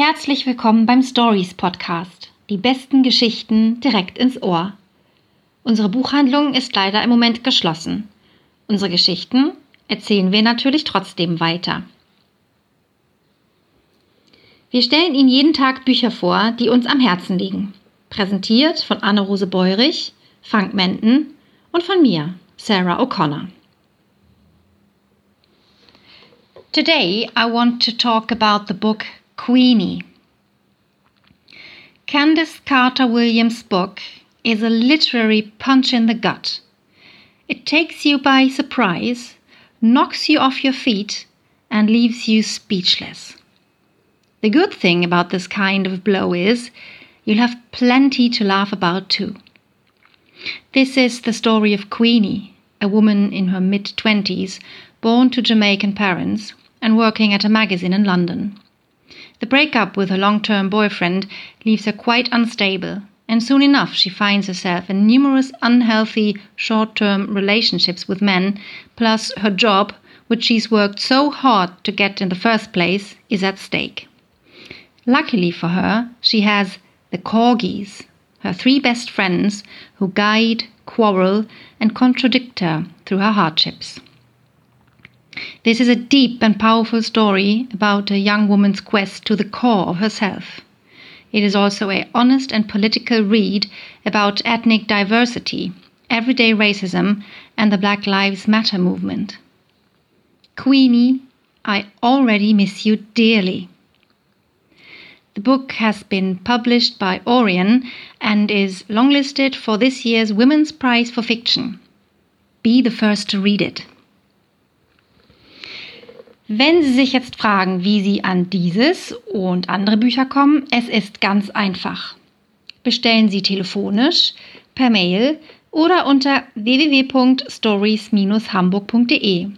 Herzlich willkommen beim Stories Podcast. Die besten Geschichten direkt ins Ohr. Unsere Buchhandlung ist leider im Moment geschlossen. Unsere Geschichten erzählen wir natürlich trotzdem weiter. Wir stellen Ihnen jeden Tag Bücher vor, die uns am Herzen liegen. Präsentiert von Anne-Rose Beurich, Frank Menden und von mir, Sarah O'Connor. Today I want to talk about the book Queenie. Candice Carty-Williams' book is a literary punch in the gut. It takes you by surprise, knocks you off your feet, and leaves you speechless. The good thing about this kind of blow is you'll have plenty to laugh about too. This is the story of Queenie, a woman in her mid twenties, born to Jamaican parents and working at a magazine in London. The breakup with her long term boyfriend leaves her quite unstable, and soon enough she finds herself in numerous unhealthy short term relationships with men, plus her job, which she's worked so hard to get in the first place, is at stake. Luckily for her, she has the corgis, her three best friends, who guide, quarrel, and contradict her through her hardships. This is a deep and powerful story about a young woman's quest to the core of herself. It is also a honest and political read about ethnic diversity, everyday racism, and the Black Lives Matter movement. Queenie, I already miss you dearly. The book has been published by Orion and is longlisted for this year's Women's Prize for Fiction. Be the first to read it. Wenn Sie sich jetzt fragen, wie Sie an dieses und andere Bücher kommen, es ist ganz einfach. Bestellen Sie telefonisch, per Mail oder unter www.stories-hamburg.de.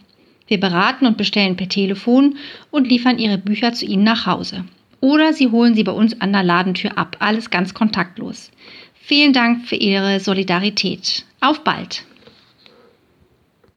Wir beraten und bestellen per Telefon und liefern Ihre Bücher zu Ihnen nach Hause oder Sie holen sie bei uns an der Ladentür ab. Alles ganz kontaktlos. Vielen Dank für Ihre Solidarität. Auf bald!